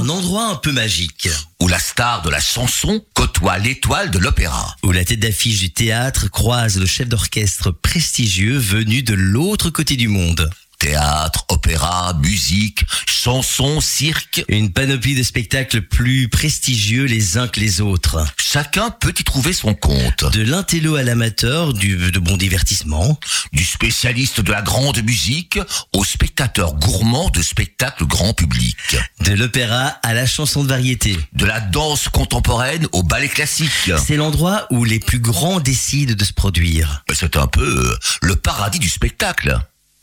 Un endroit un peu magique. Où la star de la chanson côtoie l'étoile de l'opéra. Où la tête d'affiche du théâtre croise le chef d'orchestre prestigieux venu de l'autre côté du monde. Théâtre, opéra, musique, chansons, cirque. Une panoplie de spectacles plus prestigieux les uns que les autres. Chacun peut y trouver son compte. De l'intello à l'amateur, du de bon divertissement. Du spécialiste de la grande musique au spectateur gourmand de spectacles grand public. De l'opéra à la chanson de variété. De la danse contemporaine au ballet classique. C'est l'endroit où les plus grands décident de se produire. C'est un peu euh, le paradis du spectacle.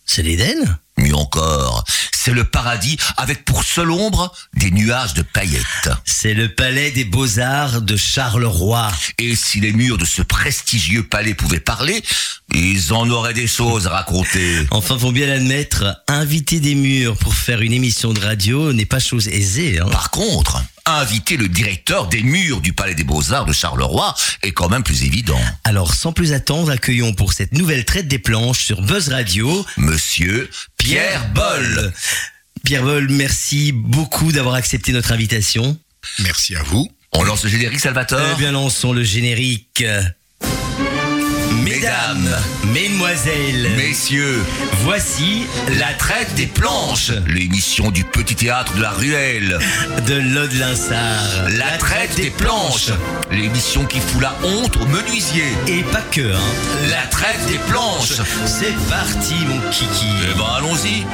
C'est l'Éden? Mieux encore, c'est le paradis avec pour seule ombre des nuages de paillettes. C'est le palais des beaux-arts de Charleroi. Et si les murs de ce prestigieux palais pouvaient parler, ils en auraient des choses à raconter. Enfin, faut bien l'admettre, inviter des murs pour faire une émission de radio n'est pas chose aisée. Hein. Par contre, inviter le directeur des murs du Palais des Beaux-Arts de Charleroi est quand même plus évident. Alors, sans plus attendre, accueillons pour cette nouvelle traite des planches sur Buzz Radio, Monsieur Pierre Boll. Pierre Boll, merci beaucoup d'avoir accepté notre invitation. Merci à vous. On lance le générique, Salvatore? Eh bien, lançons le générique. Mesdames, Mesdemoiselles, Messieurs, voici la traite des planches, l'émission du petit théâtre de la ruelle. de l'Aude-Linsard. La traite des planches, l'émission qui fout la honte aux menuisiers. Et pas que, hein. La traite des planches. C'est parti, mon kiki. Eh ben, allons-y.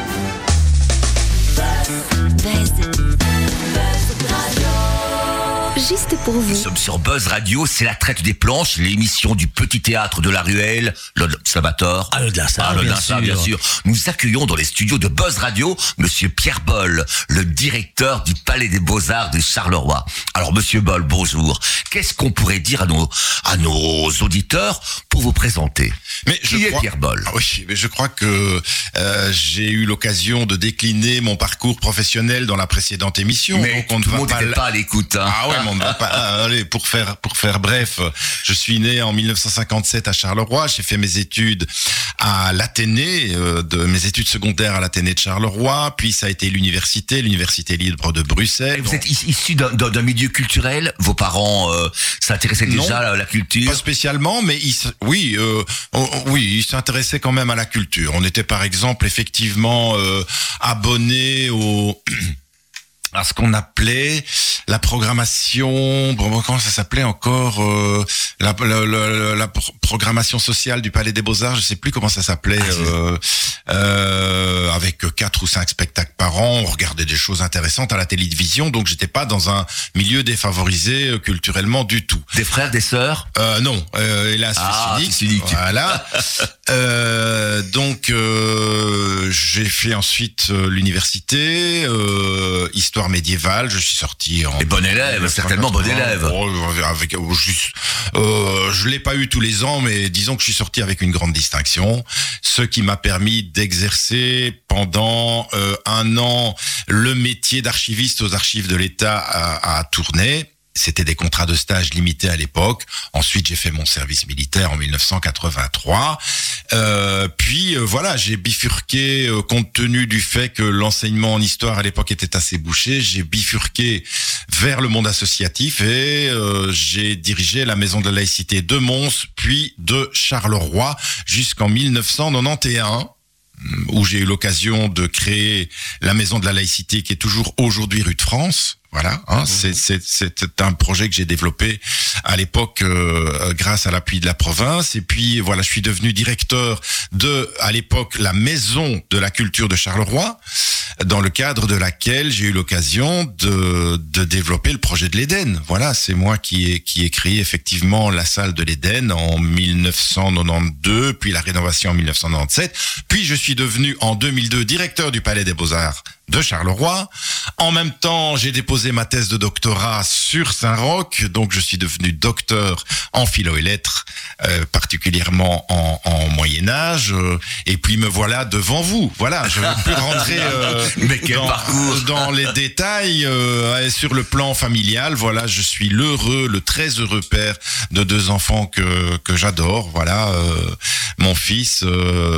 Juste pour Nous sommes sur Buzz Radio, c'est la traite des planches, l'émission du petit théâtre de la ruelle, l'Aude Salvatore. Ah, Ah, bien sûr. bien sûr. Nous accueillons dans les studios de Buzz Radio Monsieur Pierre Boll, le directeur du Palais des Beaux-Arts de Charleroi. Alors, Monsieur Boll, bonjour. Qu'est-ce qu'on pourrait dire à nos, à nos auditeurs pour vous présenter? Mais je Qui est crois- Pierre Boll? Ah Oui, mais je crois que euh, j'ai eu l'occasion de décliner mon parcours professionnel dans la précédente émission. Mais donc on ne tout le va monde pas pas à l'écoute. Hein. Ah ouais, mais on ne va pas. ah, allez, pour faire pour faire bref, je suis né en 1957 à Charleroi. J'ai fait mes études à l'Athénée, euh, de mes études secondaires à l'Athénée de Charleroi. Puis ça a été l'université, l'université libre de Bruxelles. Vous êtes is- issu d'un- milieu culturel? Vos parents euh, s'intéressaient déjà à la culture? Pas spécialement, mais il, s- oui, euh, on- oui, il s'intéressait quand même à la culture. On était par exemple effectivement euh, abonné au à ce qu'on appelait la programmation. Bon, comment ça s'appelait encore euh, la, la, la- la pro- programmation sociale du Palais des Beaux Arts. Je sais plus comment ça s'appelait. euh, euh, avec quatre ou cinq spectacles par an, on regardait des choses intéressantes à la télévision. Donc j'étais pas dans un milieu défavorisé euh, culturellement du tout. Des frères, des sœurs? Euh, non, euh, hélas, Ah, fils unique. Voilà. Euh, donc, euh, j'ai fait ensuite euh, l'université, euh, histoire médiévale. Je suis sorti en. Et bon élève, certainement bon élève. Oh, avec, juste, euh, je l'ai pas eu tous les ans, mais disons que je suis sorti avec une grande distinction, ce qui m'a permis d'exercer pendant euh, un an le métier d'archiviste aux archives de l'État à, à Tournai. C'était des contrats de stage limités à l'époque. Ensuite, j'ai fait mon service militaire en 1983. Euh, puis euh, voilà, j'ai bifurqué euh, compte tenu du fait que l'enseignement en histoire à l'époque était assez bouché. J'ai bifurqué vers le monde associatif et euh, j'ai dirigé la maison de la laïcité de Mons, puis de Charleroi jusqu'en 1991 où j'ai eu l'occasion de créer la maison de la laïcité qui est toujours aujourd'hui rue de France. Voilà, hein, c'est- c'est c'est un projet que j'ai développé à l'époque euh, grâce à l'appui de la province. Et puis voilà, je suis devenu directeur de, à l'époque, la maison de la culture de Charleroi, dans le cadre de laquelle j'ai eu l'occasion de, de développer le projet de l'Éden. Voilà, c'est moi qui ai, qui ai créé effectivement la salle de l'Éden en 1992, puis la rénovation en 1997. Puis je suis devenu en 2002 directeur du Palais des Beaux-Arts de Charleroi. En même temps, j'ai déposé ma thèse de doctorat sur Saint-Roch, donc je suis devenu docteur en philo et lettres, euh, particulièrement en, en Moyen Âge. euh, et puis me voilà devant vous. Voilà, je ne plus rentrer euh, Mais dans, les détails, sur le plan familial, voilà, je suis l'heureux, le très heureux père de deux enfants que que j'adore. Voilà, mon fils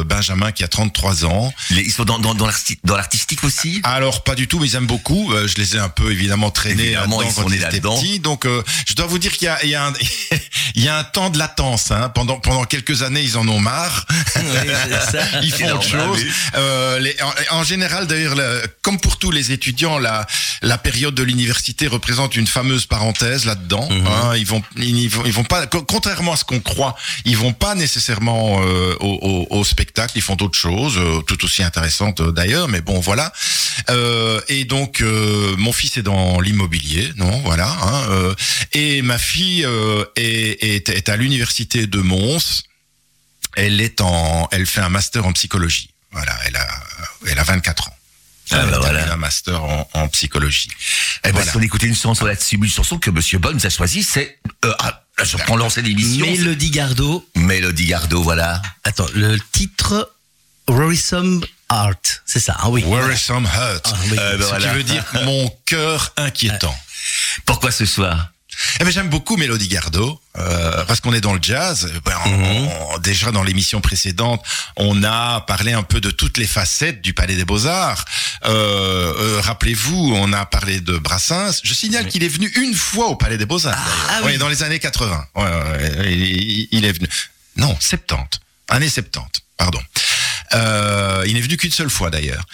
Benjamin qui a 33 ans. Ils sont dans, dans, dans l'arti- dans l'artistique aussi? Alors pas du tout, mais ils aiment beaucoup. Je les ai un peu évidemment Évidemment, là-dedans ils sont quand ils étaient là-dedans. petits. Donc euh, je dois vous dire qu'il y a, il y a un, il y a un temps de latence. Hein. Pendant pendant quelques années, ils en ont marre. Oui, c'est ça. Ils font autre chose. Euh, les- en, en général, d'ailleurs, le- comme pour tous les étudiants, la, la période de l'université représente une fameuse parenthèse là-dedans. Mhm. hein. ils vont, ils vont, ils vont pas, co- contrairement à ce qu'on croit, ils vont pas nécessairement euh, au, au- au spectacle. Ils font d'autres choses, tout aussi intéressantes d'ailleurs. Mais bon, voilà. Et donc, mon fils est dans l'immobilier, non, voilà. hein, euh, et ma fille euh, est, est, est à l'université de Mons. Elle est en, elle fait un master en psychologie. Voilà, elle a, elle a 24 ans. Ah, elle bah voilà. un master en, en psychologie. Eh ben, Voilà. si on écoutait une chanson là-dessus, une chanson que Monsieur Ball nous a choisie, c'est... Euh, ah, là, je reprends l'ancienne émission. Mélodie Gardot. Mélodie Gardot, voilà. Attends, le titre Worrisome Heart, c'est ça, hein, oui. Worrisome Hurt? Ah, oui. Euh, ben ce voilà. qui veut dire mon cœur inquiétant. Pourquoi ce soir? Eh ben, j'aime beaucoup Mélodie Gardot euh, parce qu'on est dans le jazz. Ben, on- Mhm. on- déjà dans l'émission précédente, on a parlé un peu de toutes les facettes du Palais des Beaux Arts. Euh, euh, Rappelez-vous, on a parlé de Brassens. Je signale qu'il est venu une fois au Palais des Beaux Arts. ah ouais, oui. dans les années 80. Ouais, ouais, ouais, il, il est venu. Non, 70. Année 70. Pardon. Euh, il n'est venu qu'une seule fois d'ailleurs.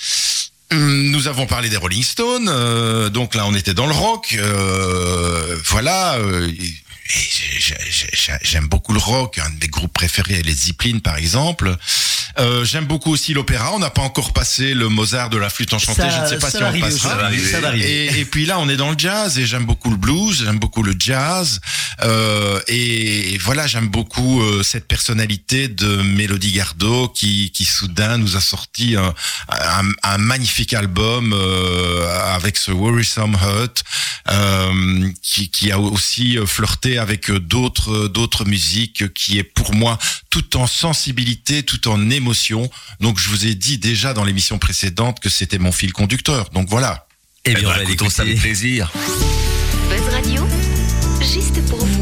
Hum, Nous avons parlé des Rolling Stones, euh, donc là on était dans le rock, euh, voilà. euh, J'aime beaucoup le rock, un des groupes préférés est les Zeppelin par exemple. Euh, J'aime beaucoup aussi l'opéra. On n'a pas encore passé le Mozart de la flûte enchantée. Ça- Je ne sais pas si on passera. Ça va arriver. ça va arriver. Et, et puis là, on est dans le jazz et j'aime beaucoup le blues, j'aime beaucoup le jazz. Euh, et, et voilà, j'aime beaucoup euh, cette personnalité de Mélodie Gardot qui, qui soudain nous a sorti un, un, un magnifique album euh, avec ce Worrisome Hurt euh, qui, qui a aussi flirté avec d'autres d'autres musiques qui est pour moi tout en sensibilité, tout en émotion. Donc je vous ai dit déjà dans l'émission précédente que c'était mon fil conducteur. Donc voilà. Eh bien, Eh on ben, va écoutons ça avec plaisir. Buzz Radio, juste pour vous.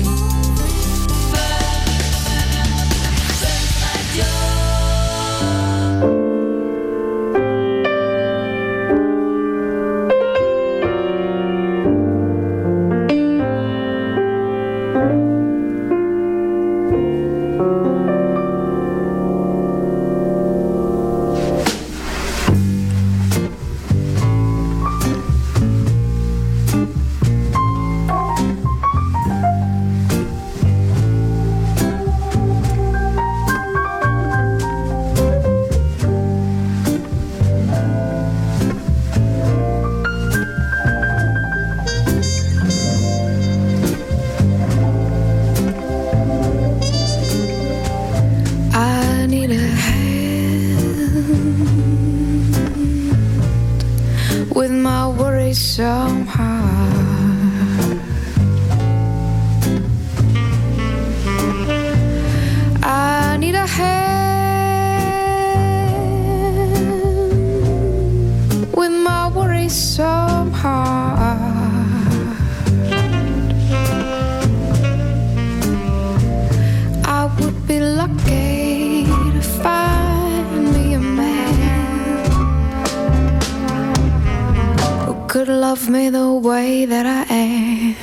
Love me the way that I am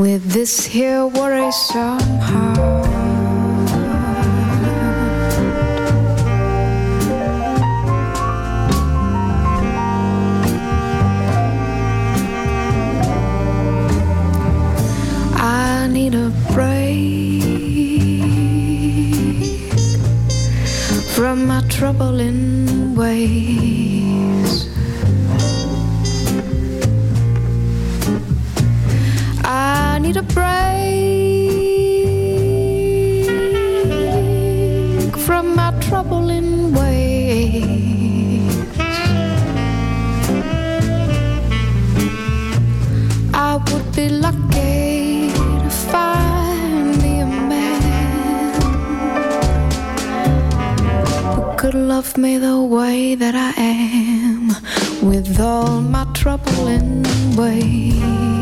with this here worry somehow. I need a break from my troubling ways. Break from my troubling ways. I would be lucky to find me a man who could love me the way that I am with all my troubling ways.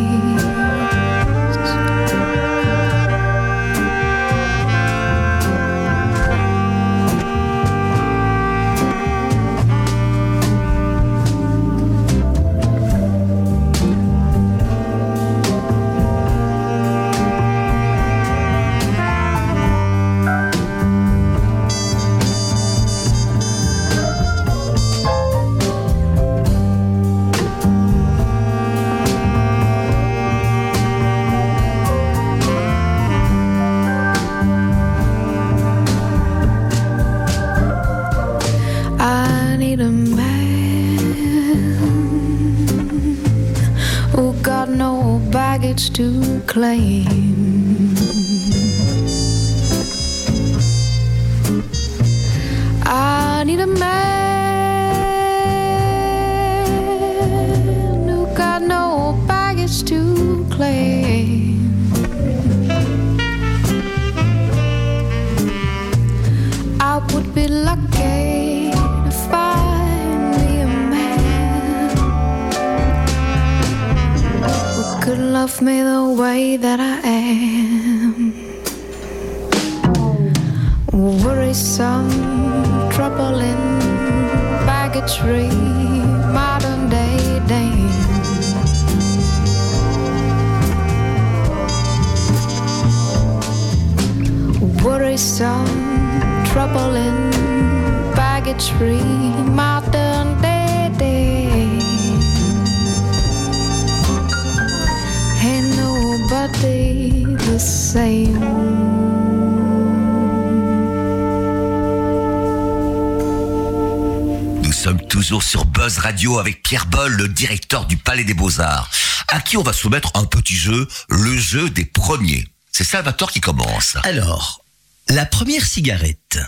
To claim. Love me the way that I am. Worrisome, troubling, baggage-free, modern-day dame. Worrisome, troubling, baggage-free, modern nobody the same. Nous sommes toujours sur Buzz Radio avec Pierre Boll, le directeur du Palais des Beaux-Arts, à qui on va soumettre un petit jeu, le jeu des premiers. C'est Salvatore qui commence. Alors, la première cigarette.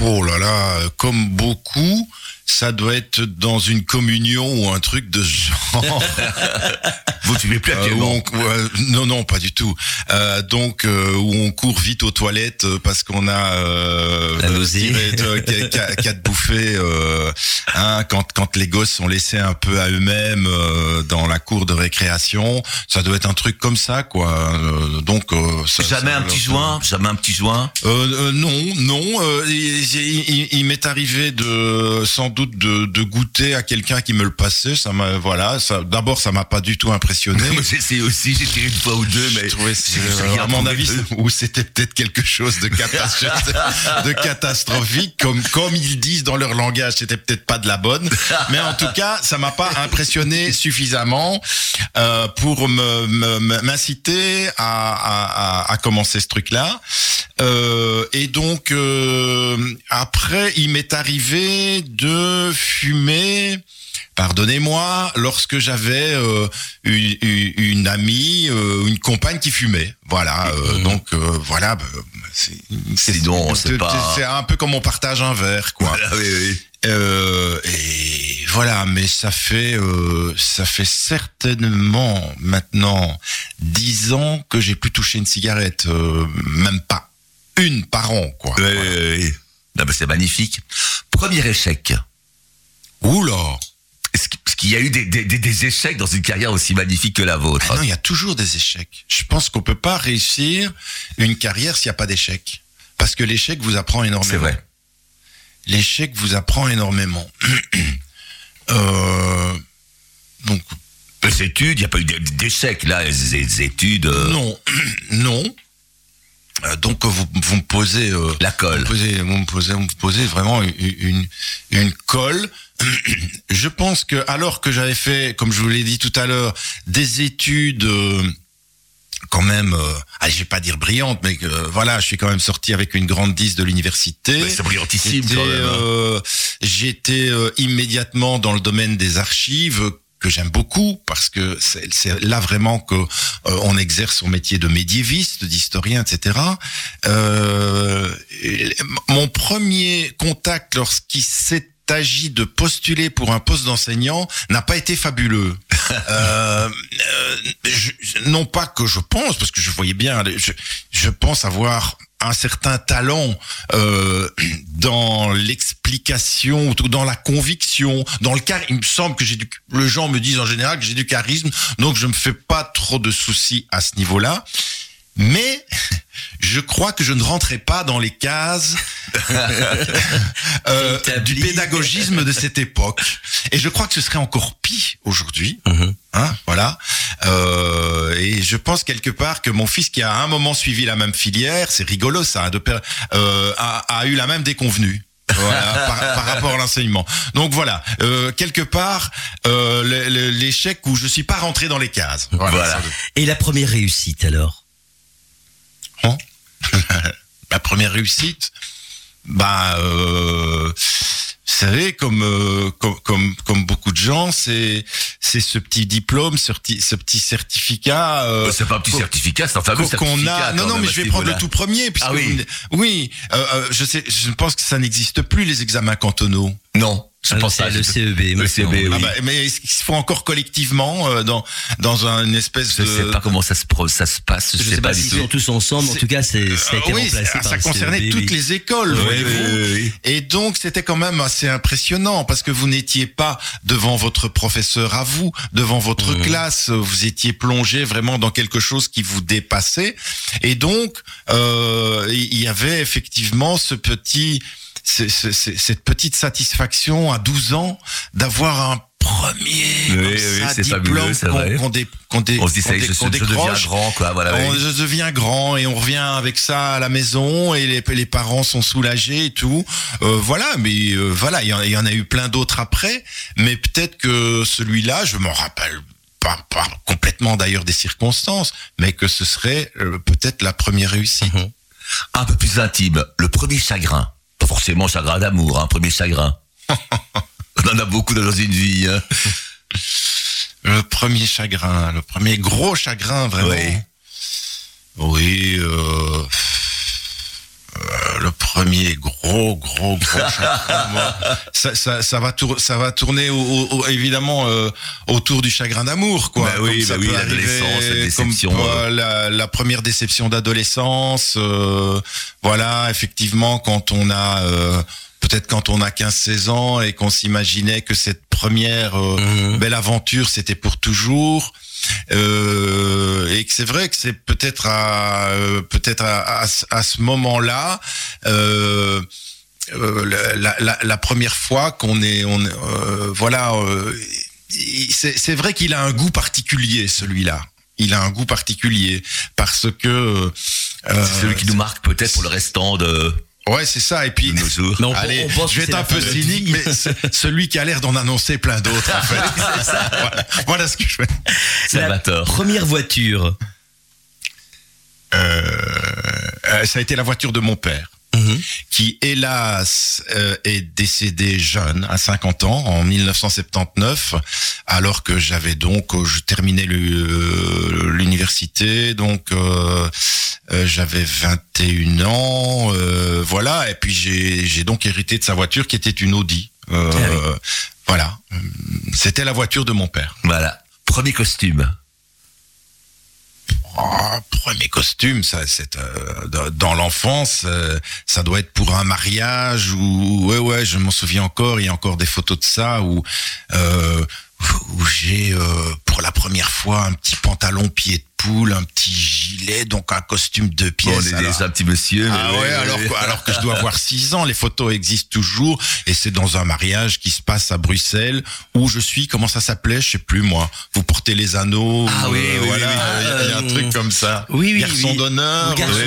Oh là là, euh, comme beaucoup, ça doit être dans une communion ou un truc de ce genre. Vous ne fumez plus Euh, actuellement. on- ouais, non, non, pas du tout. Euh, donc, euh, où on court vite aux toilettes euh, parce qu'on a euh, La nausée. quatre bouffées. Euh, hein, quand, quand les gosses sont laissés un peu à eux-mêmes euh, dans la cour de récréation, ça doit être un truc comme ça, quoi. Euh, donc, ça- Jamais ça- un petit joint, jamais un petit joint. non, non. il il- il- il m'est arrivé de sans doute de, de goûter à quelqu'un qui me le passait. Ça m'a voilà. Ça, D'abord, ça m'a pas du tout impressionné. Moi, aussi, j'ai tiré une fois ou deux, mais Je à mon avis, ou c'était peut-être quelque chose de, catastrophique, de catastrophique, comme comme ils disent dans leur langage, c'était peut-être pas de la bonne, mais en tout cas, ça m'a pas impressionné suffisamment euh, pour me- me- me- m'inciter à, à, commencer ce truc-là. Euh, et donc euh, après, il m'est arrivé de fumer. Pardonnez-moi, lorsque j'avais euh, une, une- une amie, euh, une compagne qui fumait. Voilà, euh, donc voilà. C'est donc, c'est pas- c'est un peu comme on partage un verre, quoi. Voilà, oui, oui. Euh, et voilà, mais ça fait euh, ça fait certainement maintenant dix ans que j'ai plus touché une cigarette, euh, même pas une par an, quoi. Oui, oui, c'est magnifique. Premier échec. Oula Est-ce est-ce qu'il y a eu des, des, des- des échecs dans une carrière aussi magnifique que la vôtre Ah non, il y a toujours des échecs. Je pense qu'on peut pas réussir une carrière s'il n'y a pas d'échec. Parce que l'échec vous apprend énormément. C'est vrai. L'échec vous apprend énormément. euh, donc, Les études, il n'y a pas eu d'échecs là, les, les études. euh, non, non. Euh, donc vous, vous me posez, euh, La vous colle. me posez, vous me posez, vous me posez vraiment une, une, une colle. Je pense que alors que j'avais fait, comme je vous l'ai dit tout à l'heure, des études euh, quand même, euh, allez, je vais pas dire brillantes, mais que, voilà, je suis quand même sorti avec une grande 10 de l'université. C'est brillantissime J'étais, hein. J'étais immédiatement dans le domaine des archives que j'aime beaucoup parce que c'est là vraiment que euh, on exerce son métier de médiéviste, d'historien, etc. Euh, mon premier contact lorsqu'il s'est de postuler pour un poste d'enseignant n'a pas été fabuleux. Euh, euh, non pas que je pense, parce que je voyais bien, je, pense avoir un certain talent euh, dans l'explication, dans la conviction, dans le car. Il me semble que j'ai du, le gens me disent en général que j'ai du charisme, donc je me fais pas trop de soucis à ce niveau-là. Mais je crois que je ne rentrais pas dans les cases euh, du pédagogisme de cette époque. Et je crois que ce serait encore pire aujourd'hui. Mhm. Hein, voilà. Euh, et je pense quelque part que mon fils, qui a à un moment suivi la même filière, c'est rigolo ça, hein, de euh, a, a eu la même déconvenue. Voilà, par, par rapport à l'enseignement. Donc voilà, euh, quelque part, euh, l'échec où je suis pas rentré dans les cases. Voilà. Et la première réussite alors? ma première réussite, bah, euh, vous savez, comme, euh, comme comme comme beaucoup de gens, c'est c'est ce petit diplôme, ce petit ce petit certificat. euh, Euh, C'est pas un petit certificat, c'est un fameux qu'on- a. Non, non, mais je vais prendre le tout premier. Puisque Ah oui. vous- oui, euh, euh, je sais, je pense que ça n'existe plus les examens cantonaux. Non, je Alors, pense pas. le CEB. Le. CEB, oui. Ah bah, mais ils se font encore collectivement euh, dans dans une espèce Je de. sais pas comment ça se, pro- ça se passe, je, Je sais pas s'ils tout. sont tous ensemble. En tout cas, c'est ça a Euh, été oui, remplacé ça, par ça le concernait CEB, toutes oui. les écoles, Oui, voyez-vous. oui, oui, oui. Et donc, c'était quand même assez impressionnant parce que vous n'étiez pas devant votre professeur à vous, devant votre Mhm. classe. Vous étiez plongé vraiment dans quelque chose qui vous dépassait. Et donc, euh, il y avait effectivement ce petit, ce- ce- ce- cette petite satisfaction à 12 ans d'avoir un premier Oui, oui, ça, c'est diplôme fabuleux, c'est qu'on qu'on dé- qu'on dé- On se dit, ça qu'on dé- je, je deviens grand, quoi. Voilà, On oui. je deviens grand et on revient avec ça à la maison et les, les parents sont soulagés et tout. Euh, voilà, mais euh, voilà, il y, en- il y en a eu plein d'autres après, mais peut-être que celui-là, je m'en rappelle pas, pas complètement d'ailleurs des circonstances, mais que ce serait euh, peut-être la première réussite. Mhm. Un peu plus intime, le premier chagrin. Forcément chagrin d'amour, un premier chagrin. On en a beaucoup dans une vie. Hein. Le premier chagrin, le premier gros chagrin vraiment. Oui. Oui, euh, le premier gros, gros, gros chagrin. moi, ça, ça, ça va tour, ça va tourner au, au- au- évidemment euh, autour du chagrin d'amour, quoi. Bah oui, bah oui, l'adolescence, la comme, déception, euh, la, la première déception d'adolescence. euh, voilà, effectivement, quand on a euh, peut-être quand on a 15-16 ans et qu'on s'imaginait que cette première euh, Mhm. belle aventure, c'était pour toujours. Euh, et que c'est vrai que c'est peut-être à euh, peut-être à, à, à ce moment-là euh, euh, la, la, la première fois qu'on est on euh, voilà il- c'est c'est vrai qu'il a un goût particulier celui-là. Il a un goût particulier parce que euh, C'est celui qui nous marque peut-être pour le restant de, ouais c'est ça et puis de nos jours. Mais on, Allez, on pense je vais être c'est un peu cynique, mais c'est celui qui a l'air d'en annoncer plein d'autres, en fait. voilà, voilà ce que je fais. La Salvatore. première voiture. Euh, euh, ça a été la voiture de mon père, Mhm. qui, hélas, euh, est décédé jeune, à 50 ans, en 1979, alors que j'avais donc, euh, je terminais euh, l'université, donc euh, j'avais 21 ans, voilà, et puis j'ai donc hérité de sa voiture qui était une Audi. Ah Voilà, c'était la voiture de mon père. Voilà. Premier costume. Oh, premier costume, ça, c'est euh, dans- l'enfance, euh, ça doit être pour un mariage ou ouais ouais, je m'en souviens encore. Il y a encore des photos de ça où euh, où j'ai pour la première fois un petit pantalon pied poule, un petit gilet, donc un costume de Bon, pièces. on alors- déjà un petit monsieur. ah ouais, oui, alors, oui, alors que je dois avoir 6 ans, les photos existent toujours et c'est dans un mariage qui se passe à Bruxelles où je suis, comment ça s'appelait, je sais plus moi. Vous portez les anneaux, Ah ou, oui, euh, oui, voilà, il y a- il y, a un Euh, truc comme ça. oui, oui, Garçon d'honneur. Voilà, oui,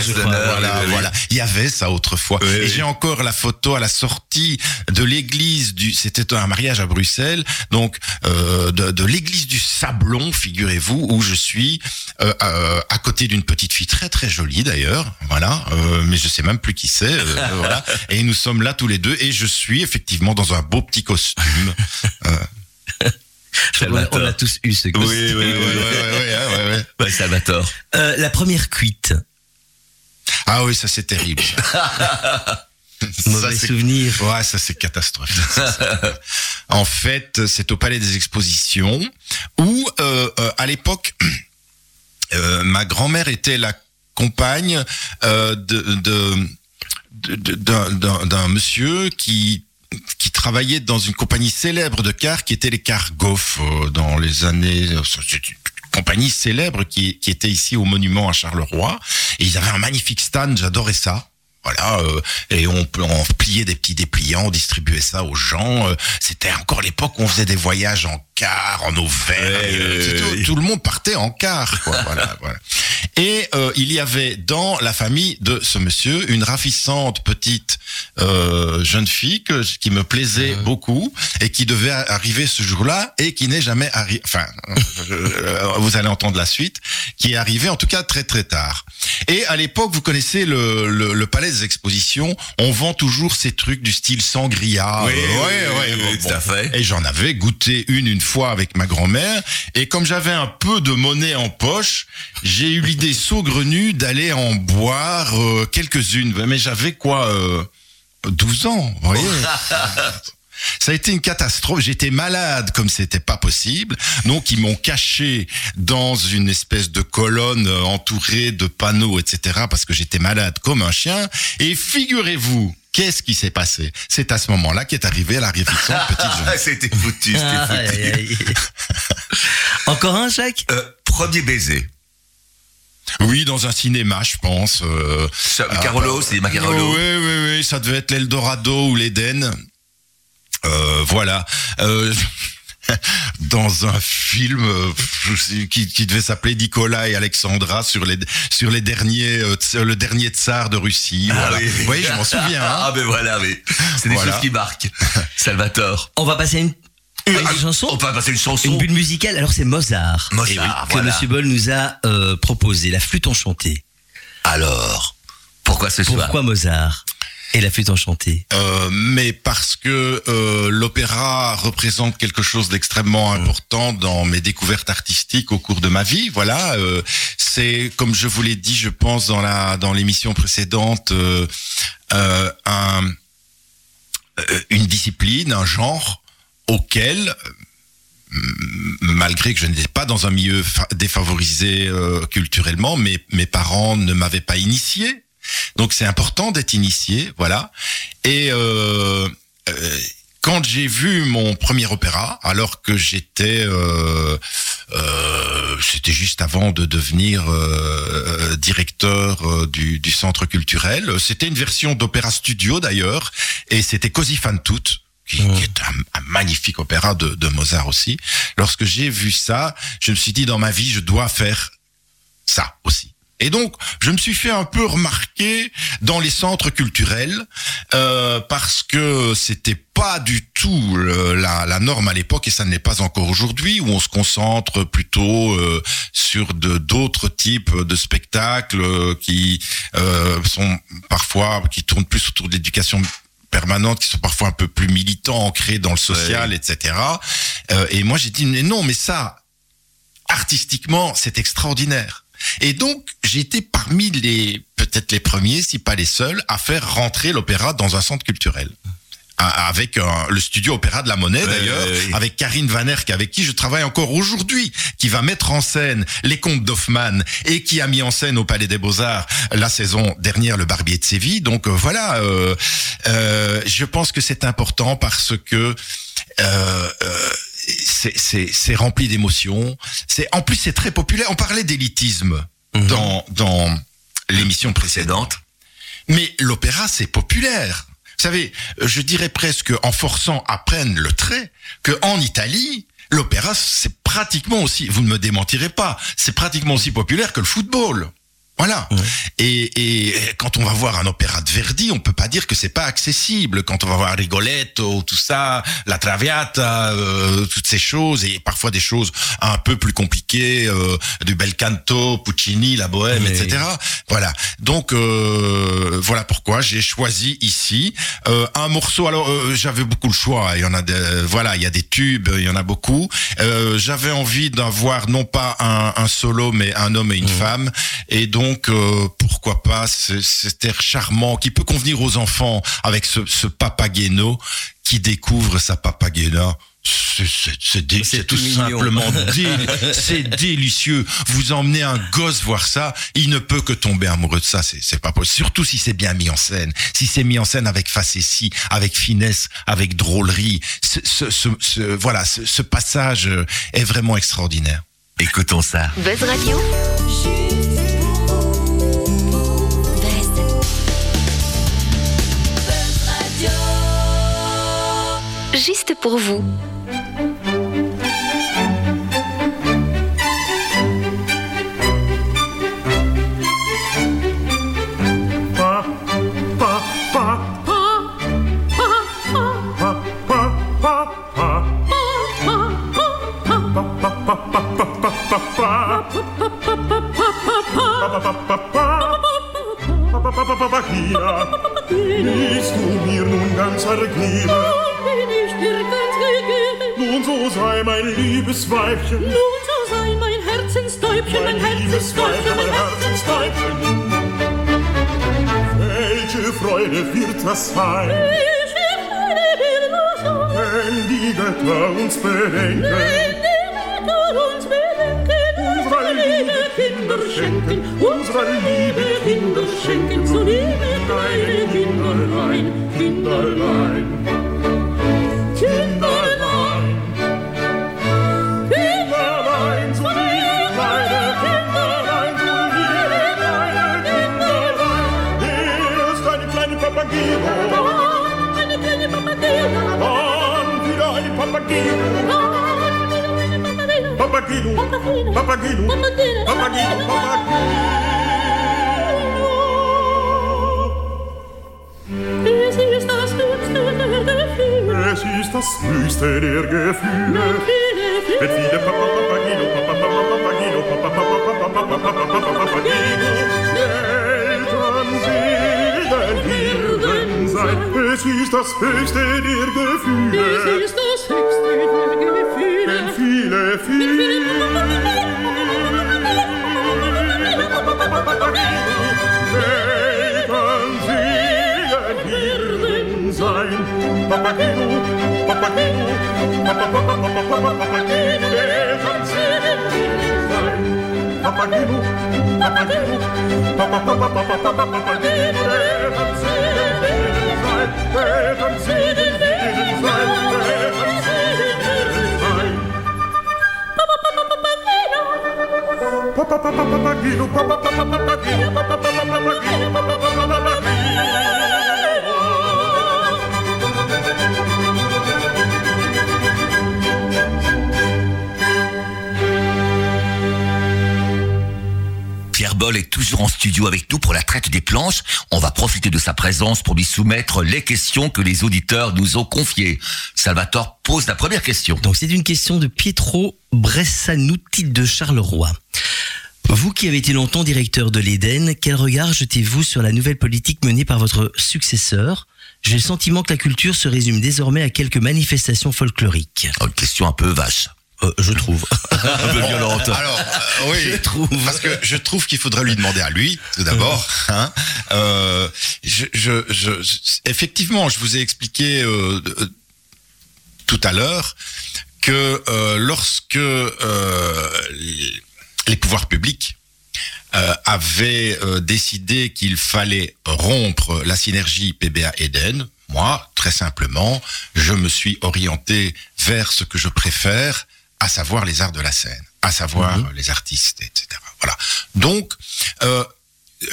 oui, oui. voilà. Il y avait ça autrefois. Et j'ai encore la photo à la sortie de l'église du. C'était un mariage à Bruxelles, donc euh, de, de l'église du Sablon, figurez-vous, où je suis euh, euh, à côté d'une petite fille très très jolie d'ailleurs. Voilà, euh, mais je sais même plus qui c'est. euh, voilà. Et nous sommes là tous les deux, et je suis effectivement dans un beau petit costume. On a tous eu ce Oui, costume. oui, oui, oui. ouais, ouais. Ouais, Salvatore. Euh, la première cuite. Ah oui, ça c'est terrible. ça. Ça, Mauvais c'est- souvenir. Ouais, ça c'est catastrophique. Ça, en fait, c'est au Palais des Expositions où, euh, euh, à l'époque, ma grand-mère était la compagne euh, de, de- d'un- monsieur qui qui travaillait dans une compagnie célèbre de cars qui était les cars Goff euh, dans les années euh, compagnie célèbre qui, qui était ici au monument à Charleroi. Et ils avaient un magnifique stand j'adorais ça voilà, euh, et on, peut- on pliait des petits dépliants, on distribuait ça aux gens. euh, C'était encore l'époque où on faisait des voyages en car, en Auvergne. Euh, tout le monde partait en car. Quoi, voilà, voilà. Et euh, il y avait dans la famille de ce monsieur une ravissante petite euh, jeune fille que, qui me plaisait beaucoup et qui devait arriver ce jour-là et qui n'est jamais arrivé. Enfin, euh, vous allez entendre la suite, qui est arrivée en tout cas très très tard. Et à l'époque, vous connaissez le, le, le palais des expositions, on vend toujours ces trucs du style sangria. Oui, Euh, oui, oui, oui, bon, tout à fait. et j'en avais goûté une une fois avec ma grand-mère. Et comme j'avais un peu de monnaie en poche, j'ai eu l'idée saugrenue d'aller en boire euh, quelques-unes. Mais j'avais quoi euh, 12 ans, vous voyez ça a été une catastrophe. J'étais malade comme c'était pas possible. Donc ils m'ont caché dans une espèce de colonne euh, entourée de panneaux, etc. Parce que j'étais malade comme un chien. Et figurez-vous, qu'est-ce qui s'est passé? C'est à ce moment-là qu'est arrivée la réflexion de petite jeune. Ah, c'était foutu, c'était foutu. Encore un, Jacques? Euh, premier baiser. Oui, dans un cinéma, je pense. euh, Ça- ah, Carolo, bah, c'est ma Carolo. Oui, oui, oui, ça devait être l'Eldorado ou l'Éden. Euh, voilà. Euh, dans un film euh, qui, qui devait s'appeler Nicolas et Alexandra sur les sur les derniers euh, le dernier tsar de Russie. Ah voilà. oui. Vous voyez, je m'en souviens. hein. Ah ben voilà, mais c'est des Voilà. choses qui marquent. Salvatore. On va passer à une, une Ah, chanson, On passer une chanson. une bulle musicale. Alors c'est Mozart. Mozart, Eh que voilà. Monsieur Boll nous a euh, proposé, la flûte enchantée. Alors, pourquoi ce soir? Pourquoi Mozart et la flûte enchantée? Euh, mais parce que euh, l'opéra représente quelque chose d'extrêmement important dans mes découvertes artistiques au cours de ma vie. Voilà, euh, c'est comme je vous l'ai dit, je pense dans la dans l'émission précédente, euh, euh, un, euh, une discipline, un genre auquel euh, malgré que je n'étais pas dans un milieu fa- défavorisé euh, culturellement, mes parents ne m'avaient pas initié. Donc c'est important d'être initié, voilà. Et euh, euh, quand j'ai vu mon premier opéra, alors que j'étais, c'était juste avant de devenir directeur du, du centre culturel, c'était une version d'opéra studio d'ailleurs, et c'était Così fan tutte. Qui, qui est un, un magnifique opéra de, de Mozart aussi. Lorsque j'ai vu ça, je me suis dit dans ma vie, je dois faire ça aussi. Et donc, je me suis fait un peu remarquer dans les centres culturels euh, parce que c'était pas du tout le- la, la norme à l'époque et ça ne l'est pas encore aujourd'hui où on se concentre plutôt euh, sur de d'autres types de spectacles euh, qui euh, sont parfois qui tournent plus autour de l'éducation permanente, qui sont parfois un peu plus militants, ancrés dans le social, etc. Euh, et moi j'ai dit mais non, mais ça, artistiquement, c'est extraordinaire. Et donc, j'ai été parmi les, peut-être les premiers, si pas les seuls, à faire rentrer l'opéra dans un centre culturel. Avec un- le studio Opéra de la Monnaie, d'ailleurs, avec Karine Van Erck, avec qui je travaille encore aujourd'hui, qui va mettre en scène les contes d'Hoffmann et qui a mis en scène au Palais des Beaux-Arts la saison dernière le Barbier de Séville. Donc euh, voilà, euh, euh, je pense que c'est important parce que euh, euh, c'est- rempli d'émotions. C'est en plus c'est très populaire. On parlait d'élitisme dans dans l'émission précédente, mais l'opéra c'est populaire. Vous savez, je dirais presque en forçant à prendre le trait que en Italie, l'opéra c'est pratiquement aussi, vous ne me démentirez pas, c'est pratiquement aussi populaire que le football. Voilà. Et, et quand on va voir un opéra de Verdi, on peut pas dire que c'est pas accessible. Quand on va voir Rigoletto, tout ça, la Traviata, euh, toutes ces choses, et parfois des choses un peu plus compliquées, euh, du bel canto, Puccini, la Bohème, etc. Voilà. Donc euh, voilà pourquoi j'ai choisi ici euh, un morceau. Alors euh, j'avais beaucoup le choix. Il y en a, des, voilà, il y a des tubes, il y en a beaucoup. Euh, j'avais envie d'avoir non pas un, un solo, mais un homme et une femme. Et donc euh, pourquoi pas ce- cet air charmant qui peut convenir aux enfants avec ce, ce papageno qui découvre sa papagena. C'est- tout mignon. simplement c'est délicieux. Vous emmenez un gosse voir ça, il ne peut que tomber amoureux de ça. C'est pas possible. Surtout si c'est bien mis en scène, si c'est mis en scène avec facétie, avec finesse, avec drôlerie. Ce, ce- ce- ce- voilà, ce, ce passage est vraiment extraordinaire. Écoutons ça. Buzz Radio. Juste pour vous. Nun so sei mein liebes Weibchen, Nun so sei mein Herzenstäubchen, mein liebes Herzenstäubchen, mein mein Herzenstäubchen. Welche Freude wird das sein, Welche Freude will das sein, wenn die Götter uns bedenken? wenn die Götter uns bedenken, Unsere liebe Kinder schenken, unsere liebe Kinder schenken, so liebe kleine Kinderlein, Kinderlein, Papageno, kleine Papageno, Papageno. Papageno, Papageno, Papageno, Papageno, Es ist das höchste der Gefühle. Es Gefühle. Viele Papa Papa Papa Papa Papa Papa Papa Papa Papa Papageno. Eltern segen Hirten sein. Es ist das höchste der Gefühle. Es ist das höchste der Gefühle. Denn viele, viele Welten sehen sein. Papageno, Papageno, Papageno, Welten sehen sein. Papageno, Papageno, Papageno, Papageno, Papageno, Papageno, Papagino, papagino, papagino, papagino, Est toujours en studio avec nous pour la traite des planches. On va profiter de sa présence pour lui soumettre les questions que les auditeurs nous ont confiées. Salvatore pose la première question. Donc c'est une question de Pietro Bressanuti de Charleroi. Vous qui avez été longtemps directeur de l'Éden, quel regard jetez-vous sur la nouvelle politique menée par votre successeur? J'ai le sentiment que la culture se résume désormais à quelques manifestations folkloriques. Oh, Une question un peu vache. Euh, je trouve. Un peu violente. Alors, euh, oui, Je trouve. parce que je trouve qu'il faudrait lui demander à lui, tout d'abord. Hein, Euh, je, je, je- effectivement, je vous ai expliqué tout à l'heure que lorsque les- pouvoirs publics avaient décidé qu'il fallait rompre la synergie PBA Eden, moi, très simplement, je me suis orienté vers ce que je préfère, à savoir les arts de la scène, à savoir euh, les artistes, etc. Voilà. Donc, euh,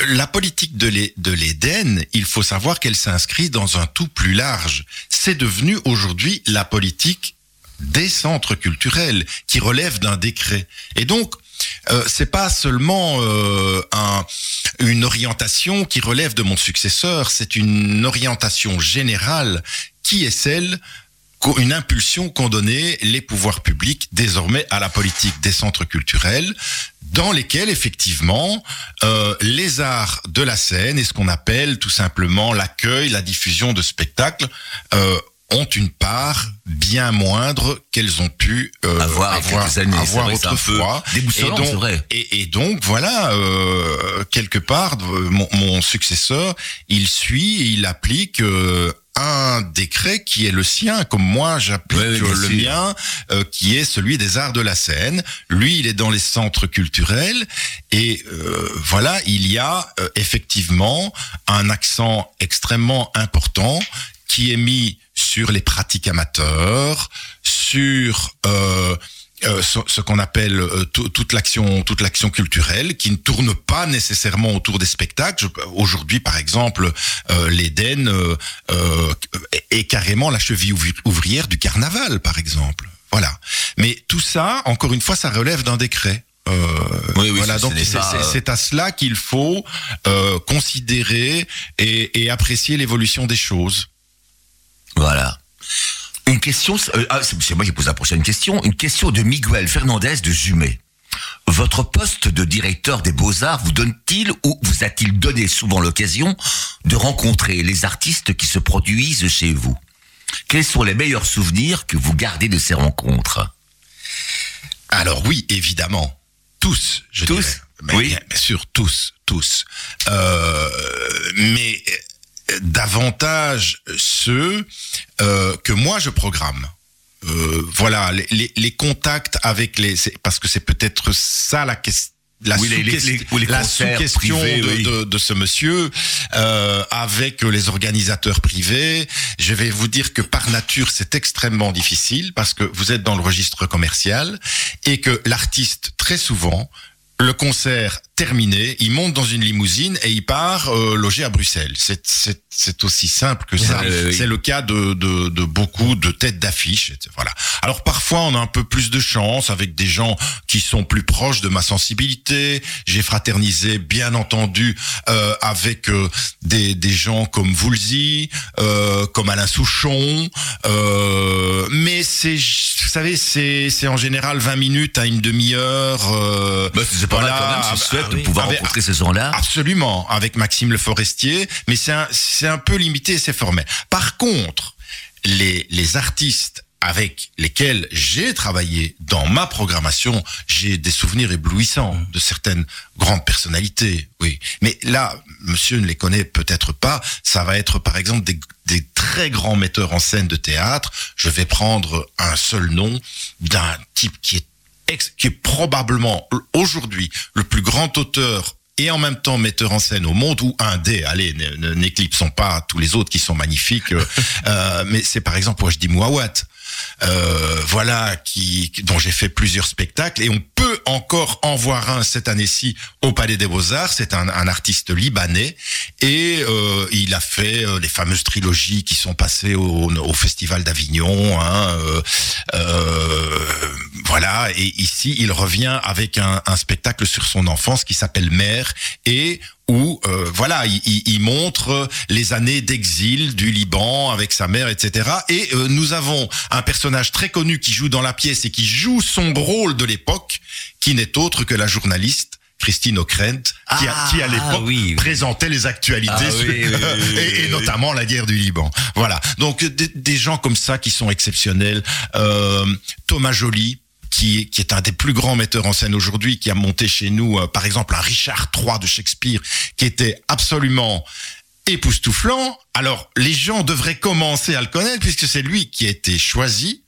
la politique de l'É- de l'Éden, il faut savoir qu'elle s'inscrit dans un tout plus large. C'est devenu aujourd'hui la politique des centres culturels qui relèvent d'un décret. Et donc, euh, c'est pas seulement euh, un, une orientation qui relève de mon successeur, c'est une orientation générale qui est celle une impulsion qu'ont donné les pouvoirs publics désormais à la politique des centres culturels, dans lesquels effectivement euh, les arts de la scène et ce qu'on appelle tout simplement l'accueil, la diffusion de spectacles euh, ont une part bien moindre qu'elles ont pu euh, Avoir il y a quelques années, avoir vrai autrefois. Et donc- vrai. Et, et donc voilà, euh, quelque part, euh, mon, mon successeur, il suit et il applique euh, un décret qui est le sien, comme moi j'applique Ouais, euh, le mien, euh, qui est celui des arts de la scène. Lui, il est dans les centres culturels et euh, voilà, il y a euh, effectivement un accent extrêmement important qui est mis sur les pratiques amateurs, sur euh, ce, ce qu'on appelle euh, tout- toute l'action toute l'action culturelle qui ne tourne pas nécessairement autour des spectacles. Aujourd'hui, par exemple, euh, l'Éden euh, est- carrément la cheville ouvri- ouvrière du carnaval, par exemple. Voilà. Mais tout ça, encore une fois, ça relève d'un décret. Euh, Oui, oui, voilà, donc c'est à cela qu'il faut euh, considérer et, et apprécier l'évolution des choses. Voilà. Une question, euh, ah, c'est moi qui pose la prochaine question. Une question de Miguel Fernandez de Jumet. Votre poste de directeur des Beaux-Arts vous donne-t-il ou vous a-t-il donné souvent l'occasion de rencontrer les artistes qui se produisent chez vous? Quels sont les meilleurs souvenirs que vous gardez de ces rencontres? Alors oui, évidemment. Tous, je Tous? dirais. Mais Oui. Bien, sûr, tous, tous. Euh, mais davantage ceux euh, que moi je programme. Euh, voilà, les, les, les contacts avec les... Parce que c'est peut-être ça la question. La Oui, sous-question- de, oui. de, de ce monsieur euh, avec les organisateurs privés, je vais vous dire que par nature c'est extrêmement difficile parce que vous êtes dans le registre commercial et que l'artiste très souvent le concert terminé, il monte dans une limousine et il part euh, loger à Bruxelles. C'est c'est c'est aussi simple que ça. C'est le cas de, de de beaucoup de têtes d'affiche. Voilà. Alors parfois on a un peu plus de chance avec des gens qui sont plus proches de ma sensibilité. J'ai fraternisé bien entendu euh, avec euh, des des gens comme Woolsey, euh, comme Alain Souchon. Euh, mais c'est vous savez c'est c'est en général 20 minutes à une demi-heure. Euh, bah, pas voilà, mal quand même, c'est ah, chouette ah de oui. pouvoir Avec- rencontrer ces gens-là. Absolument, avec Maxime Le Forestier, mais c'est un, un peu limité et c'est formel. Par contre, les, les artistes avec lesquels j'ai travaillé dans ma programmation, j'ai des souvenirs éblouissants de certaines grandes personnalités, oui. Mais là, monsieur ne les connaît peut-être pas, ça va être par exemple des, des très grands metteurs en scène de théâtre. Je vais prendre un seul nom d'un type qui est qui est probablement aujourd'hui le plus grand auteur et en même temps metteur en scène au monde ou un des, allez, n'éclipsons pas tous les autres qui sont magnifiques, euh, euh, mais c'est par exemple Wajdi Mouawat, euh, voilà, qui, dont j'ai fait plusieurs spectacles et on peut encore en voir un cette année-ci au Palais des Beaux-Arts. C'est un, un artiste libanais et euh, il a fait euh, les fameuses trilogies qui sont passées au, au Festival d'Avignon. Hein, euh, euh, voilà, et ici il revient avec un, un spectacle sur son enfance qui s'appelle Mère et où euh, voilà, il, il- il montre les années d'exil du Liban avec sa mère, etc. Et euh, nous avons un personnage très connu qui joue dans la pièce et qui joue son rôle de l'époque, qui n'est autre que la journaliste Christine O'Krent, qui, a, Ah, qui à l'époque oui, oui. présentait les actualités Ah, sur- oui, et, notamment la guerre du Liban. Voilà. Donc des, des gens comme ça qui sont exceptionnels. Euh, Thomas Joly. Qui, qui est un des plus grands metteurs en scène aujourd'hui, qui a monté chez nous, euh, par exemple, un Richard III de Shakespeare, qui était absolument époustouflant. Alors, les gens devraient commencer à le connaître, puisque c'est lui qui a été choisi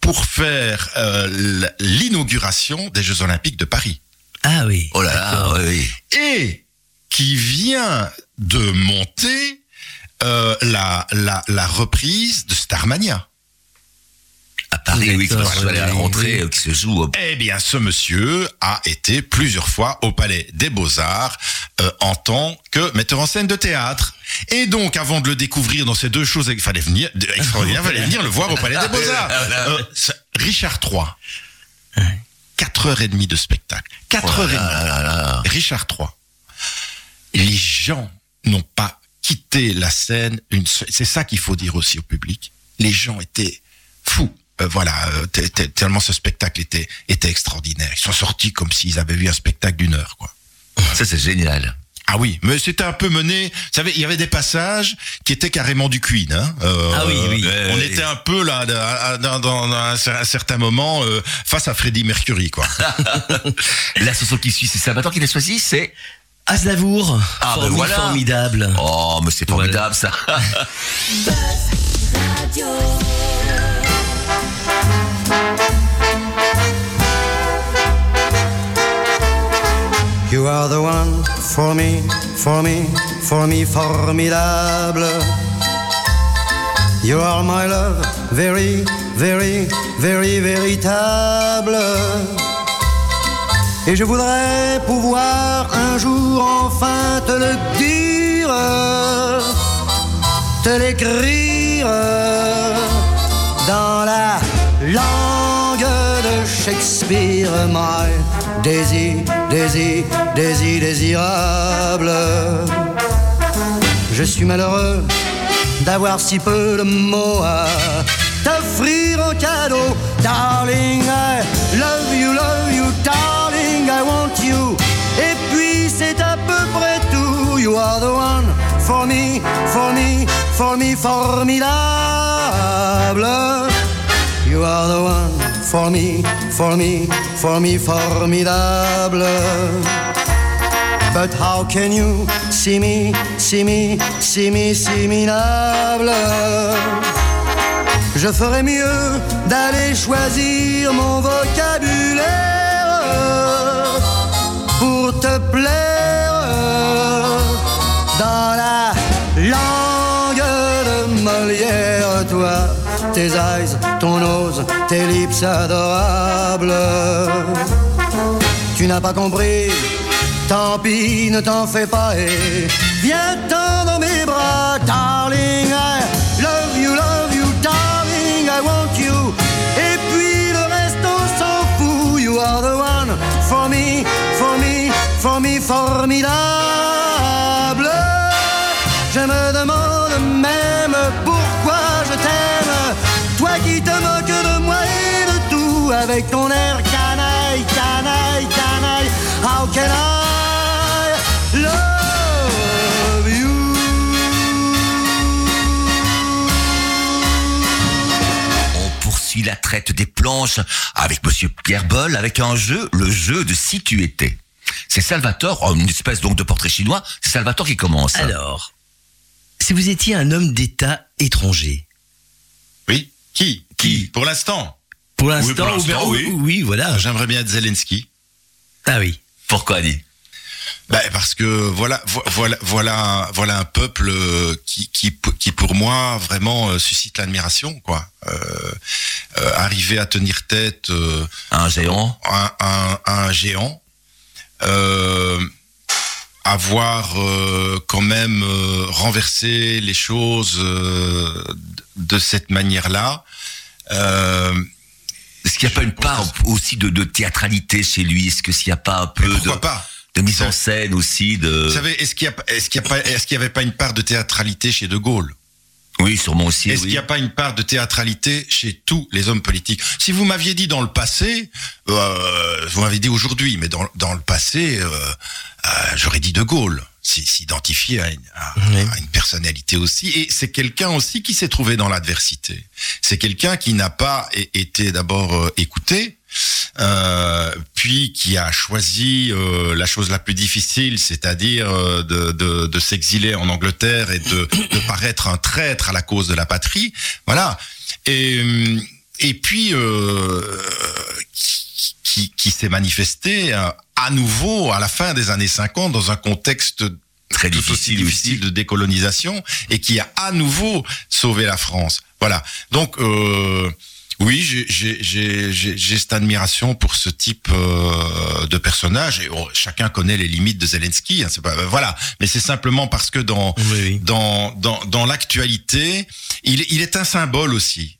pour faire euh, l'inauguration des Jeux Olympiques de Paris Ah oui. Oh là là, oui. et qui vient de monter euh, la, la, la reprise de Starmania. À Paris, oui, qui D'accord, se à la oui, rentrée, oui. qui se joue au Eh bien, ce monsieur a été plusieurs fois au Palais des Beaux-Arts euh, en tant que metteur en scène de théâtre. Et donc, avant de le découvrir dans ces deux choses, il fallait venir, extraordinaire, fallait venir le voir au Palais des Beaux-Arts. Euh, Richard III. Quatre heures et demie de spectacle. Là. Richard III. Les gens n'ont pas quitté la scène. Une C'est ça qu'il faut dire aussi au public. Les gens étaient fous. Euh, voilà, euh, t- t- tellement ce spectacle était, était extraordinaire. Ils sont sortis comme s'ils avaient vu un spectacle d'une heure, quoi. Ça, c'est génial. Ah oui, mais c'était un peu mené. Vous savez, il y avait des passages qui étaient carrément du Queen. Hein. Euh, Ah oui, oui. On était un peu là, dans, dans- dans un certain moment, euh, face à Freddie Mercury, quoi. La chanson qui suit, c'est Salvatore qui l'a choisi, c'est... Aznavour, Ah, ben voilà. formidable. Oh, mais c'est formidable ça. You are the one for me, for me, for me, formidable. You are my love, very, very, very, véritable. Et je voudrais pouvoir un jour enfin te le dire, te l'écrire dans la langue de Shakespeare, my Daisy, Daisy, Daisy désirable. Je suis malheureux d'avoir si peu de mots à t'offrir en cadeau. Darling, I love you, love you, darling, I want you. Et puis c'est à peu près tout. You are the one for me, for me, for me, formidable. You are the one for me, for me, for me, formidable. But how can you see me, see me, see me, see? Je ferais mieux d'aller choisir mon vocabulaire pour te plaire dans la langue de Molière, toi, tes eyes, ton nose, tes lips adorables. Tu n'as pas compris, tant pis, ne t'en fais pas et viens-t'en dans mes bras, darling. I love you, love you, darling, I want you. Et puis le reste, on s'en fout. You are the one for me, for me, for me, formidable. Je me demande avec ton air canaille, canaille, canaille. How can I love you? On poursuit la traite des planches avec Monsieur Pierre Boll avec un jeu, le jeu de si tu étais. C'est Salvatore, oh, une espèce donc de portrait chinois. C'est Salvatore qui commence. Alors, si vous étiez un homme d'État étranger, Oui. Qui? Qui? Pour l'instant. Pour l'instant, oui. ou- oui, voilà. J'aimerais bien être Zelensky. Ah oui. Pourquoi dit Ben, parce que voilà, vo- voilà, voilà, voilà un peuple euh, qui, qui, qui pour moi vraiment euh, suscite l'admiration, quoi. Euh, euh, arriver à tenir tête euh, Un géant à, à- à un géant, euh, avoir euh, quand même euh, renversé les choses euh, de cette manière-là. Euh, Est-ce qu'il n'y a pas une part aussi de, de théâtralité chez lui? Est-ce que s'il n'y a pas un peu de, pourquoi pas? de mise en scène aussi de... Vous savez, est-ce qu'il y a, est-ce qu'il y a pas, est-ce qu'il y avait pas une part de théâtralité chez De Gaulle? Oui, sûrement aussi. Est-ce oui. qu'il n'y a pas une part de théâtralité chez tous les hommes politiques? Si vous m'aviez dit dans le passé, euh, vous m'avez dit aujourd'hui, mais dans, dans le passé, euh, euh, j'aurais dit De Gaulle, s'identifier à, une- à- Oui. à une personnalité aussi. Et c'est quelqu'un aussi qui s'est trouvé dans l'adversité. C'est quelqu'un qui n'a pas été d'abord euh, écouté, euh, puis qui a choisi euh, la chose la plus difficile, c'est-à-dire euh, de, de, de s'exiler en Angleterre et de, de paraître un traître à la cause de la patrie. Voilà. Et, euh, et puis, euh, qui, qui, qui s'est manifesté euh, à nouveau à la fin des années 50 dans un contexte Très tout aussi difficile difficile aussi. de décolonisation et qui a à nouveau sauvé la France. Voilà. Donc euh, oui, j'ai- cette admiration pour ce type euh, de personnage. Et oh, chacun connaît les limites de Zelensky. Hein, pas voilà, mais c'est simplement parce que dans Oui, dans dans, dans l'actualité, il, il est un symbole aussi.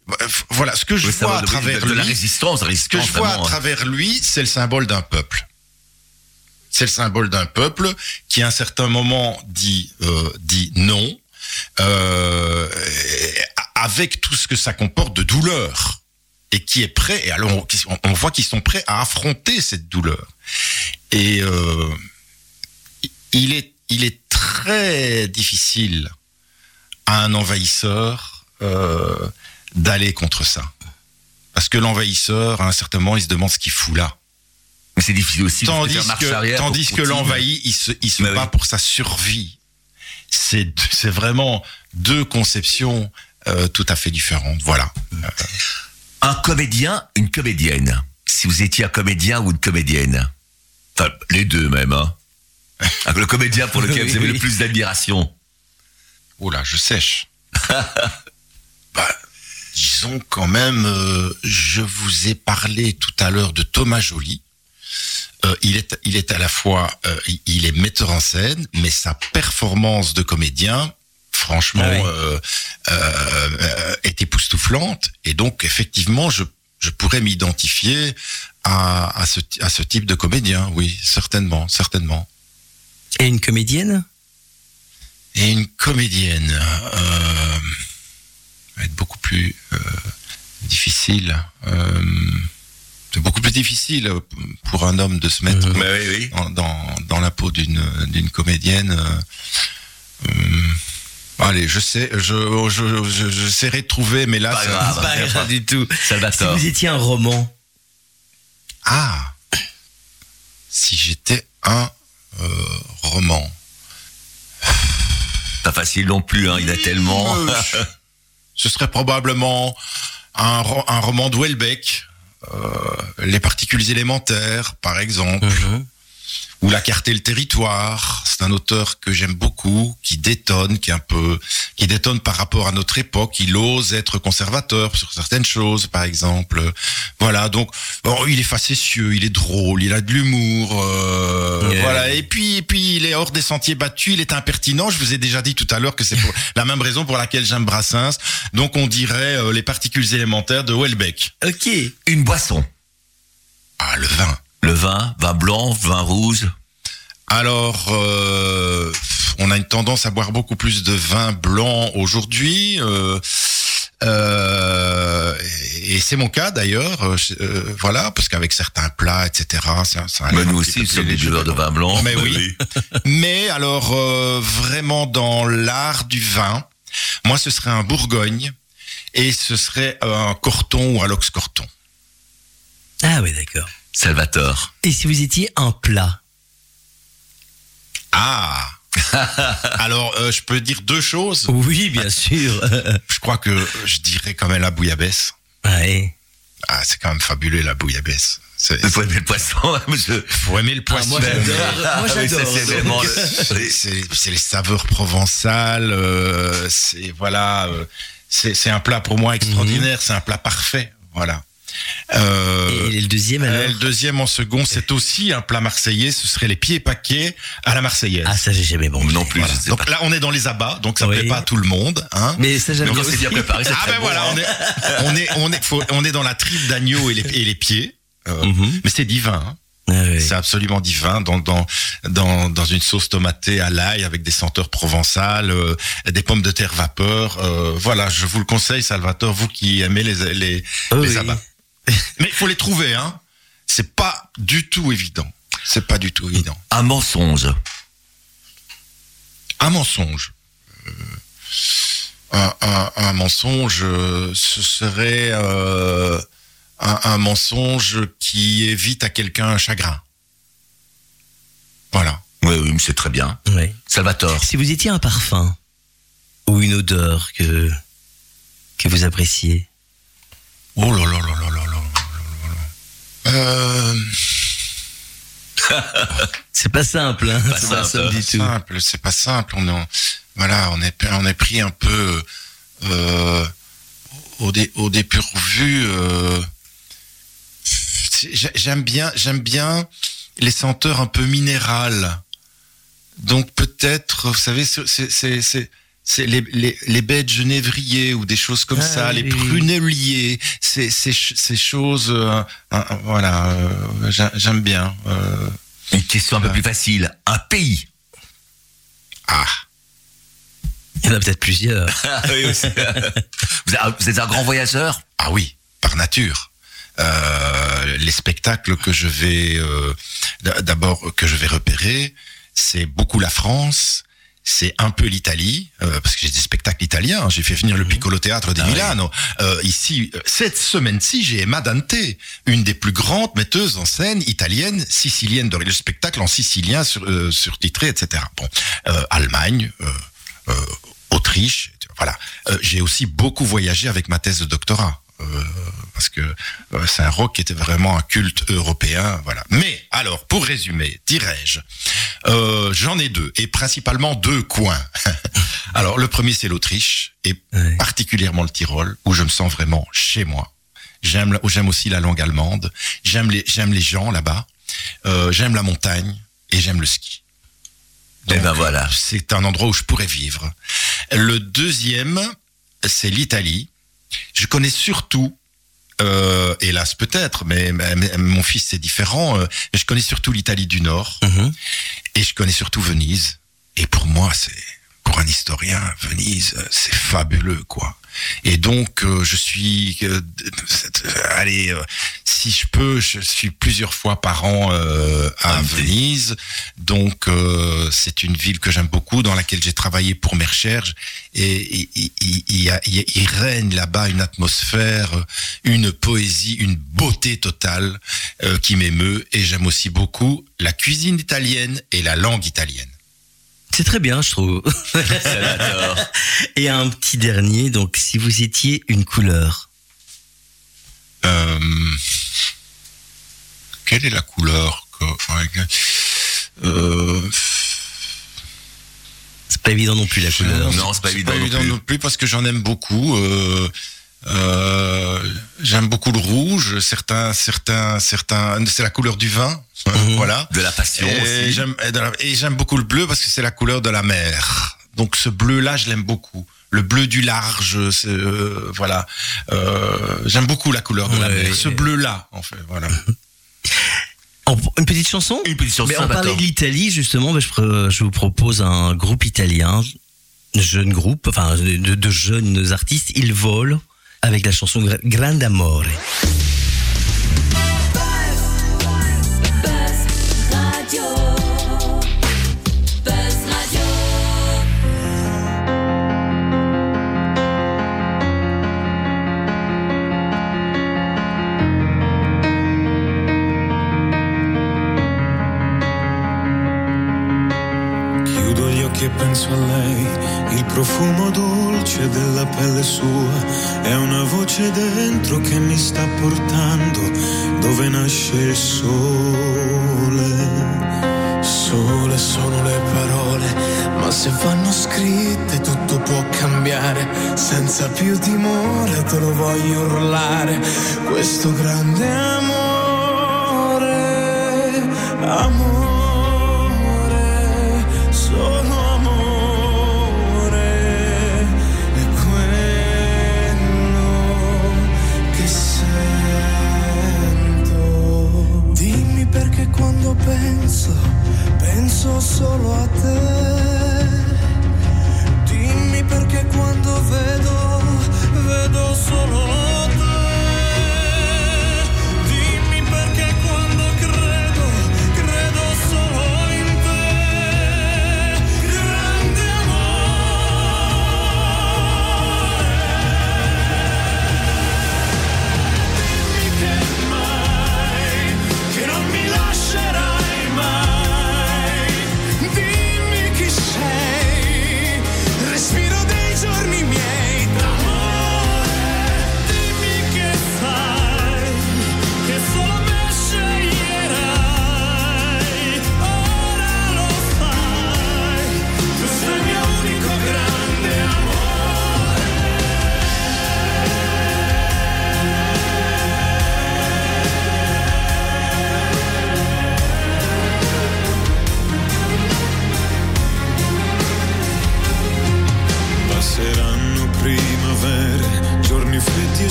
Voilà, ce que je Oui, vois à travers de, de la lui, résistance, la ce que je vois à hein. travers lui, c'est le symbole d'un peuple. C'est le symbole d'un peuple qui, à un certain moment, dit euh, dit non, euh, avec tout ce que ça comporte de douleur, et qui est prêt. Et alors, on, on voit qu'ils sont prêts à affronter cette douleur. Et euh, il est il est très difficile à un envahisseur euh, d'aller contre ça. Parce que l'envahisseur, à un certain moment, il se demande ce qu'il fout là. Mais c'est difficile aussi Tandis de que, tandis que l'envahi, il se, il se Mais bat oui. pour sa survie. C'est c'est vraiment deux conceptions euh, tout à fait différentes. Voilà. Un comédien, une comédienne. Si vous étiez un comédien ou une comédienne. Enfin, les deux même, hein. Le comédien pour lequel Oui, vous avez oui. le plus d'admiration. Oh là, je sèche. bah, disons quand même, euh, je vous ai parlé tout à l'heure de Thomas Joly. Euh, il est, il est à la fois, euh, il- il est metteur en scène, mais sa performance de comédien, franchement, Ah oui. euh, euh, euh, est époustouflante. Et donc, effectivement, je, je pourrais m'identifier à, à, ce, à ce type de comédien. Oui, certainement, certainement. Et une comédienne? Et une comédienne euh, va être beaucoup plus euh, difficile. euh, c'est beaucoup plus difficile pour un homme de se mettre oui, oui. en- dans, dans la peau d'une d'une comédienne. Allez, je sais, je, je, je, j'essaierai de trouver, mais là, Pas ça- grave. ça- Pas rien du tout. Si vous étiez un roman, Ah, si j'étais un euh, roman. Pas facile non plus, hein. Il y en a tellement. Euh, ce serait probablement un, ro- un roman de Welbeck, euh, Les particules élémentaires, par exemple, ou La carte et le territoire. C'est un auteur que j'aime beaucoup, qui détonne, qui est un peu, qui détonne par rapport à notre époque. Il ose être conservateur sur certaines choses, par exemple. Voilà, donc il est facétieux, il est drôle, il a de l'humour, euh, Yeah. voilà. Et puis, et puis il est hors des sentiers battus, il est impertinent. Je vous ai déjà dit tout à l'heure que c'est pour la même raison pour laquelle j'aime Brassens. Donc on dirait euh, les particules élémentaires de Welbeck. ok. Une boisson. Ah, le vin. Le vin, vin blanc, vin rouge. Alors, euh, on a une tendance à boire beaucoup plus de vin blanc aujourd'hui. euh, euh, et c'est mon cas d'ailleurs, euh, voilà, parce qu'avec certains plats, etc. ça- ça Mais nous aussi, sommes des buveurs de vin blanc. Mais oui. Mais alors, euh, vraiment dans l'art du vin, moi, ce serait un Bourgogne et ce serait un Corton ou un Lox Corton. Ah oui, d'accord. Salvatore. Et si vous étiez un plat? Ah Alors, euh, je peux dire deux choses. Oui, bien sûr. Je crois que je dirais quand même la bouillabaisse. ouais. Ah, c'est quand même fabuleux la bouillabaisse. Vous pouvez aimer le poisson, hein, monsieur? faut aimer le poisson. moi, j'adore. Moi, Ah ça, j'adore. c'est vraiment le- C'est- les saveurs provençales. euh, c'est voilà, euh, c'est c'est un plat pour moi extraordinaire. C'est un plat parfait. Voilà. Euh, Et le deuxième alors le deuxième en second, c'est aussi un plat marseillais. Ce serait les pieds paquets à la marseillaise. Ah, ça, j'ai jamais mangé. Non plus, Voilà. Donc pas. là, on est dans les abats, donc ça ne Oui. plaît pas à tout le monde. Hein. Mais ça, j'aime bien préparé, c'est Ah ben bon, voilà, hein. on est, on est, on est, faut- on est dans la tripe d'agneau et les, et les pieds. Euh, Mhm. Mais c'est divin. hein. Ah oui. C'est absolument divin dans, dans, dans, dans une sauce tomatée à l'ail avec des senteurs provençales, euh, des pommes de terre vapeur. euh, voilà, je vous le conseille, Salvatore, vous qui aimez les, les, Oh les oui. abats. Mais il faut les trouver, hein. C'est pas du tout évident. C'est pas du tout évident. Un mensonge. Un mensonge. Euh, un, mensonge, euh, ce serait euh, un, mensonge qui évite à quelqu'un un chagrin. Voilà. Oui, oui, c'est très bien. Oui. Salvatore. Si vous étiez un parfum ou une odeur que, que vous appréciez. Oh là là là là là euh, C'est pas simple, hein. C'est pas simple. simple du tout. simple, c'est pas simple. On est, en- voilà, on est, on est pris un peu euh, au, dé, au dépourvu. euh. J'aime bien, j'aime bien les senteurs un peu minérales. Donc peut-être, vous savez, c'est c'est- les, les, les baies de genévrier ou des choses comme Ah ça, les oui. prunelliers, ces, ces, ces choses, euh, euh, voilà, euh, j'a- j'aime bien. euh. Une question un peu plus facile. Un pays. ah. Il y en a peut-être plusieurs. Oui, aussi. vous êtes- vous êtes un grand voyageur? Ah oui, par nature. Euh, les spectacles que je vais euh, d'abord que je vais repérer, c'est beaucoup la France, c'est un peu l'Italie, euh, parce que j'ai des spectacles italiens. J'ai fait venir le Piccolo Théâtre de Ah oui. Milano. Euh, ici, euh, cette semaine-ci, j'ai Emma Dante, une des plus grandes metteuses en scène italiennes, sicilienne, dans le spectacle en sicilien sur, euh, surtitré, etc. Bon, euh, Allemagne, euh, euh, Autriche, voilà. Euh, j'ai aussi beaucoup voyagé avec ma thèse de doctorat. Euh, parce que euh, c'est un rock qui était vraiment un culte européen, voilà. Mais alors, pour résumer, dirais-je, euh, j'en ai deux, et principalement deux coins. alors, le premier, c'est l'Autriche, et particulièrement le Tyrol, où je me sens vraiment chez moi. J'aime, j'aime aussi la langue allemande. J'aime les, j'aime les gens là-bas. Euh, j'aime la montagne et j'aime le ski. Eh ben voilà. C'est un endroit où je pourrais vivre. Le deuxième, c'est l'Italie. Je connais surtout, euh, hélas peut-être, mais, mon fils c'est différent. euh, mais je connais surtout l'Italie du Nord Mhm. et je connais surtout Venise. Et pour moi, c'est pour un historien, Venise, euh, c'est fabuleux, quoi. Et donc, euh, je suis, euh, euh, allez, euh, si je peux, je suis plusieurs fois par an euh, à Venise. Donc, euh, c'est une ville que j'aime beaucoup, dans laquelle j'ai travaillé pour mes recherches. Et il- règne là-bas une atmosphère, une poésie, une beauté totale euh, qui m'émeut. Et j'aime aussi beaucoup la cuisine italienne et la langue italienne. C'est très bien, je trouve. Salvatore. Et un petit dernier, donc si vous étiez une couleur. Euh, quelle est la couleur que- euh, C'est pas évident non plus la couleur. Non, c'est pas évident non plus. non plus parce que j'en aime beaucoup. euh, euh, j'aime beaucoup le rouge. Certains, certains, certains. C'est la couleur du vin. Mhm. Voilà. De la passion Et j'aime et beaucoup le bleu parce que c'est la couleur de la mer. Donc ce bleu-là, je l'aime beaucoup. Le bleu du large, euh, voilà. Euh, j'aime beaucoup la couleur de la mer. Ce bleu-là, en fait, voilà. Une petite chanson Une petite chanson, Mais on parlait de l'Italie, justement, je, vous propose un groupe italien, jeune groupe, enfin de, de jeunes artistes, ils volent avec la chanson Gra- Grande Amore. Chiudo gli occhi e penso a lei, il profumo dolce della pelle sua, è una voce dentro che mi sta portando dove nasce il sole. Sole sono le parole, ma se vanno scritte tutto può cambiare, senza più timore te lo voglio urlare, questo grande amore, amore, quando penso, penso solo a te. Dimmi perché quando vedo, vedo solo te.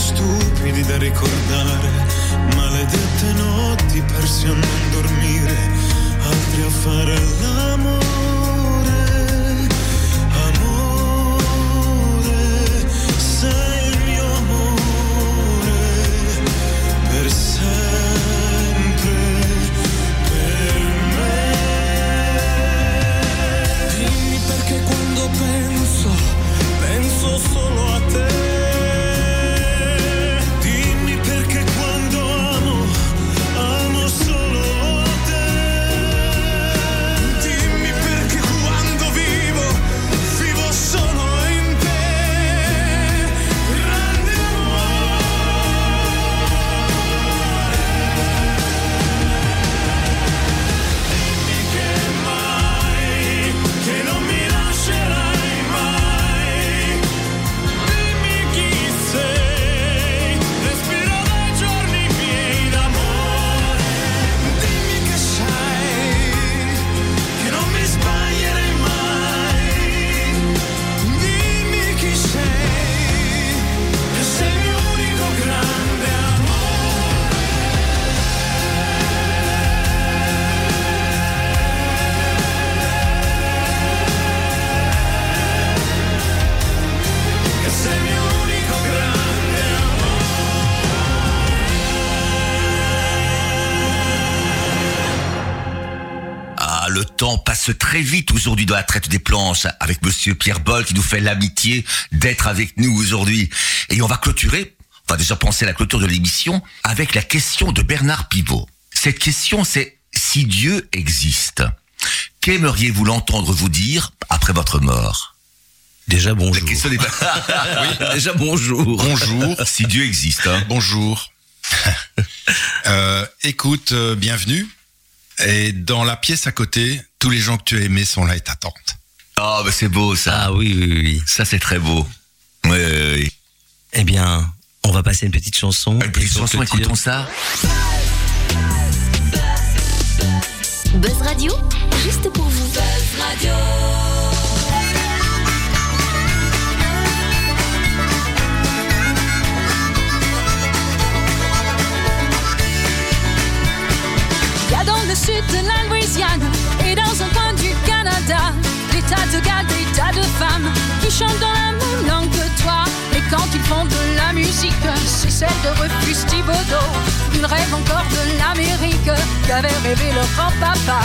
stupidi da ricordare, maledette notti persi a non dormire, altri a fare l'amore. Aujourd'hui dans la traite des planches avec monsieur Pierre Boll qui nous fait l'amitié d'être avec nous aujourd'hui. Et on va clôturer, on va déjà penser à la clôture de l'émission avec la question de Bernard Pivot. Cette question c'est si Dieu existe, qu'aimeriez-vous l'entendre vous dire après votre mort? Déjà bonjour. La question pas... oui, déjà bonjour. Bonjour. si Dieu existe. Hein. Bonjour. euh, écoute, euh, bienvenue. Et dans la pièce à côté, tous les gens que tu as aimés sont là et t'attendent. Ah, oh, bah c'est beau ça. Ah oui, oui, oui. Ça c'est très beau. Oui, oui, oui. Eh bien, on va passer une petite chanson. Une petite chanson, écoutons ça. Buzz Radio, juste pour vous. Buzz Radio. Sud de la Louisiane et dans un coin du Canada, des tas de gars, des tas de femmes qui chantent dans la même langue que toi. Et quand ils font de la musique, c'est celle de Rufus Thibodeau. Ils rêvent encore de l'Amérique qu'avait rêvé leur grand-papa.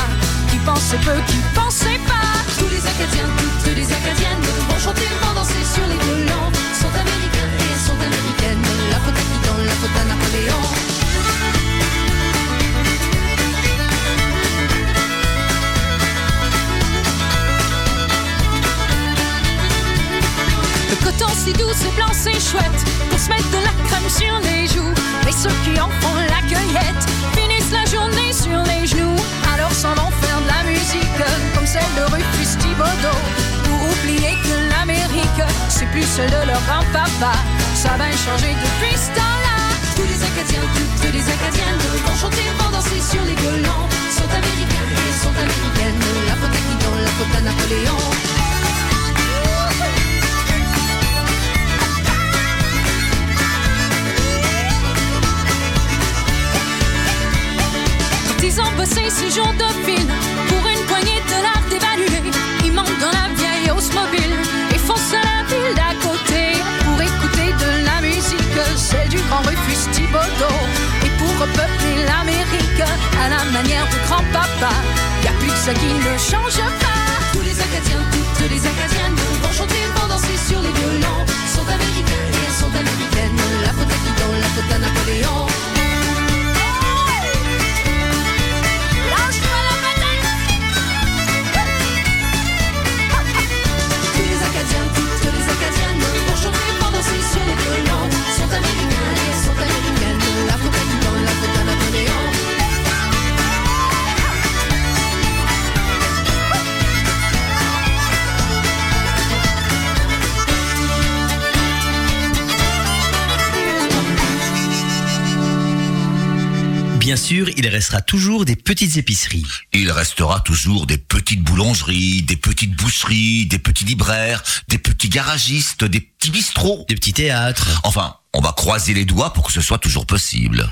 Qui pensait peu, qui pensait pas. Tous les Acadiens, toutes les Acadiennes vont chanter, vont danser sur les violons. Sont américains et sont américaines. La faute à qui dans la faute à Napoléon? Coton si doux, c'est blanc, c'est chouette. Pour se mettre de la crème sur les joues. Mais ceux qui en font la cueillette Finissent la journée sur les genoux. Alors s'en vont faire de la musique Comme celle de Rufus Thibodeau Pour oublier que l'Amérique C'est plus celle de leur grand-papa. Ça va changer depuis ce temps-là. Tous les Acadiens, toutes les Acadiennes Vont chanter, vont danser sur les violons. Sont américains et sont américaines. La faute à qui dans la faute à Napoléon Ils ont bossé six jours de film pour une poignée de dollars dévalués. Ils montent dans la vieille hausse mobile et foncent à la ville d'à côté pour écouter de la musique, celle du grand Rufus Thibodeau. Et pour repeupler l'Amérique à la manière de grand-papa, y a plus que ça qui ne change pas. Tous les Acadiens, toutes les Acadiennes vont chanter, vont danser sur les violons. Sont américains et sont américaines. La faute qui dans la faute Bien sûr, il restera toujours des petites épiceries. Il restera toujours des petites boulangeries, des petites boucheries, des petits libraires, des petits garagistes, des petits bistrots. Des petits théâtres. Enfin, on va croiser les doigts pour que ce soit toujours possible.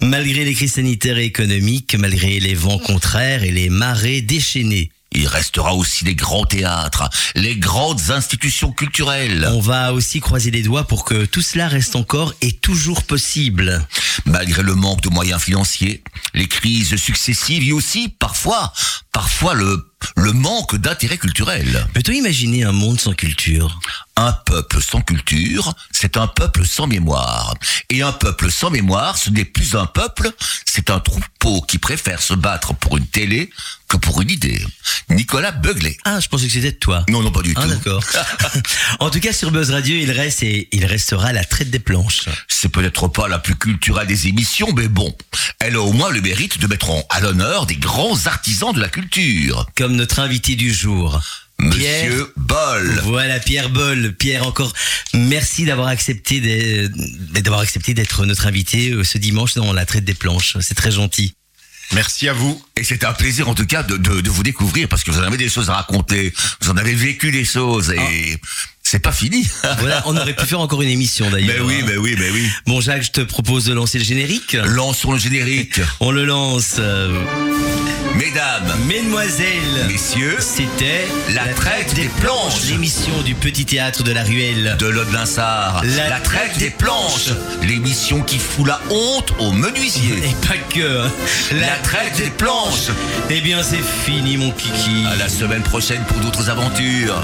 Malgré les crises sanitaires et économiques, malgré les vents contraires et les marées déchaînées, il restera aussi les grands théâtres, les grandes institutions culturelles. On va aussi croiser les doigts pour que tout cela reste encore et toujours possible. Malgré le manque de moyens financiers, les crises successives et aussi parfois, parfois le, le manque d'intérêt culturel. Peut-on imaginer un monde sans culture? Un peuple sans culture, c'est un peuple sans mémoire. Et un peuple sans mémoire, ce n'est plus un peuple, c'est un troupeau qui préfère se battre pour une télé que pour une idée. Nicolas Beuglet. Ah, je pensais que c'était de toi. Non, non, pas du ah, tout. d'accord. en tout cas, sur Buzz Radio, il reste et il restera la traite des planches. C'est peut-être pas la plus culturelle des émissions, mais bon, elle a au moins le mérite de mettre en, à l'honneur des grands artisans de la culture. Comme notre invité du jour. Monsieur Boll. Voilà, Pierre Boll. Pierre, encore merci d'avoir accepté d'être- d'avoir accepté d'être notre invité euh, ce dimanche dans la traite des planches. C'est très gentil. Merci à vous. Et c'est un plaisir en tout cas de, de, de vous découvrir parce que vous en avez des choses à raconter, vous en avez vécu des choses et C'est pas fini. Voilà, on aurait pu faire encore une émission d'ailleurs. Mais oui, hein. mais oui, mais oui. Bon Jacques, je te propose de lancer le générique. Lançons le générique. On le lance. euh, Mesdames, Mesdemoiselles, messieurs, c'était La traite des planches. l'émission du petit théâtre de la ruelle. de l'Aude Linsard, La la, traite des planches, l'émission qui fout la honte aux menuisiers. Et pas que. hein. La traite des planches. Eh bien c'est fini mon kiki. À la semaine prochaine pour d'autres aventures.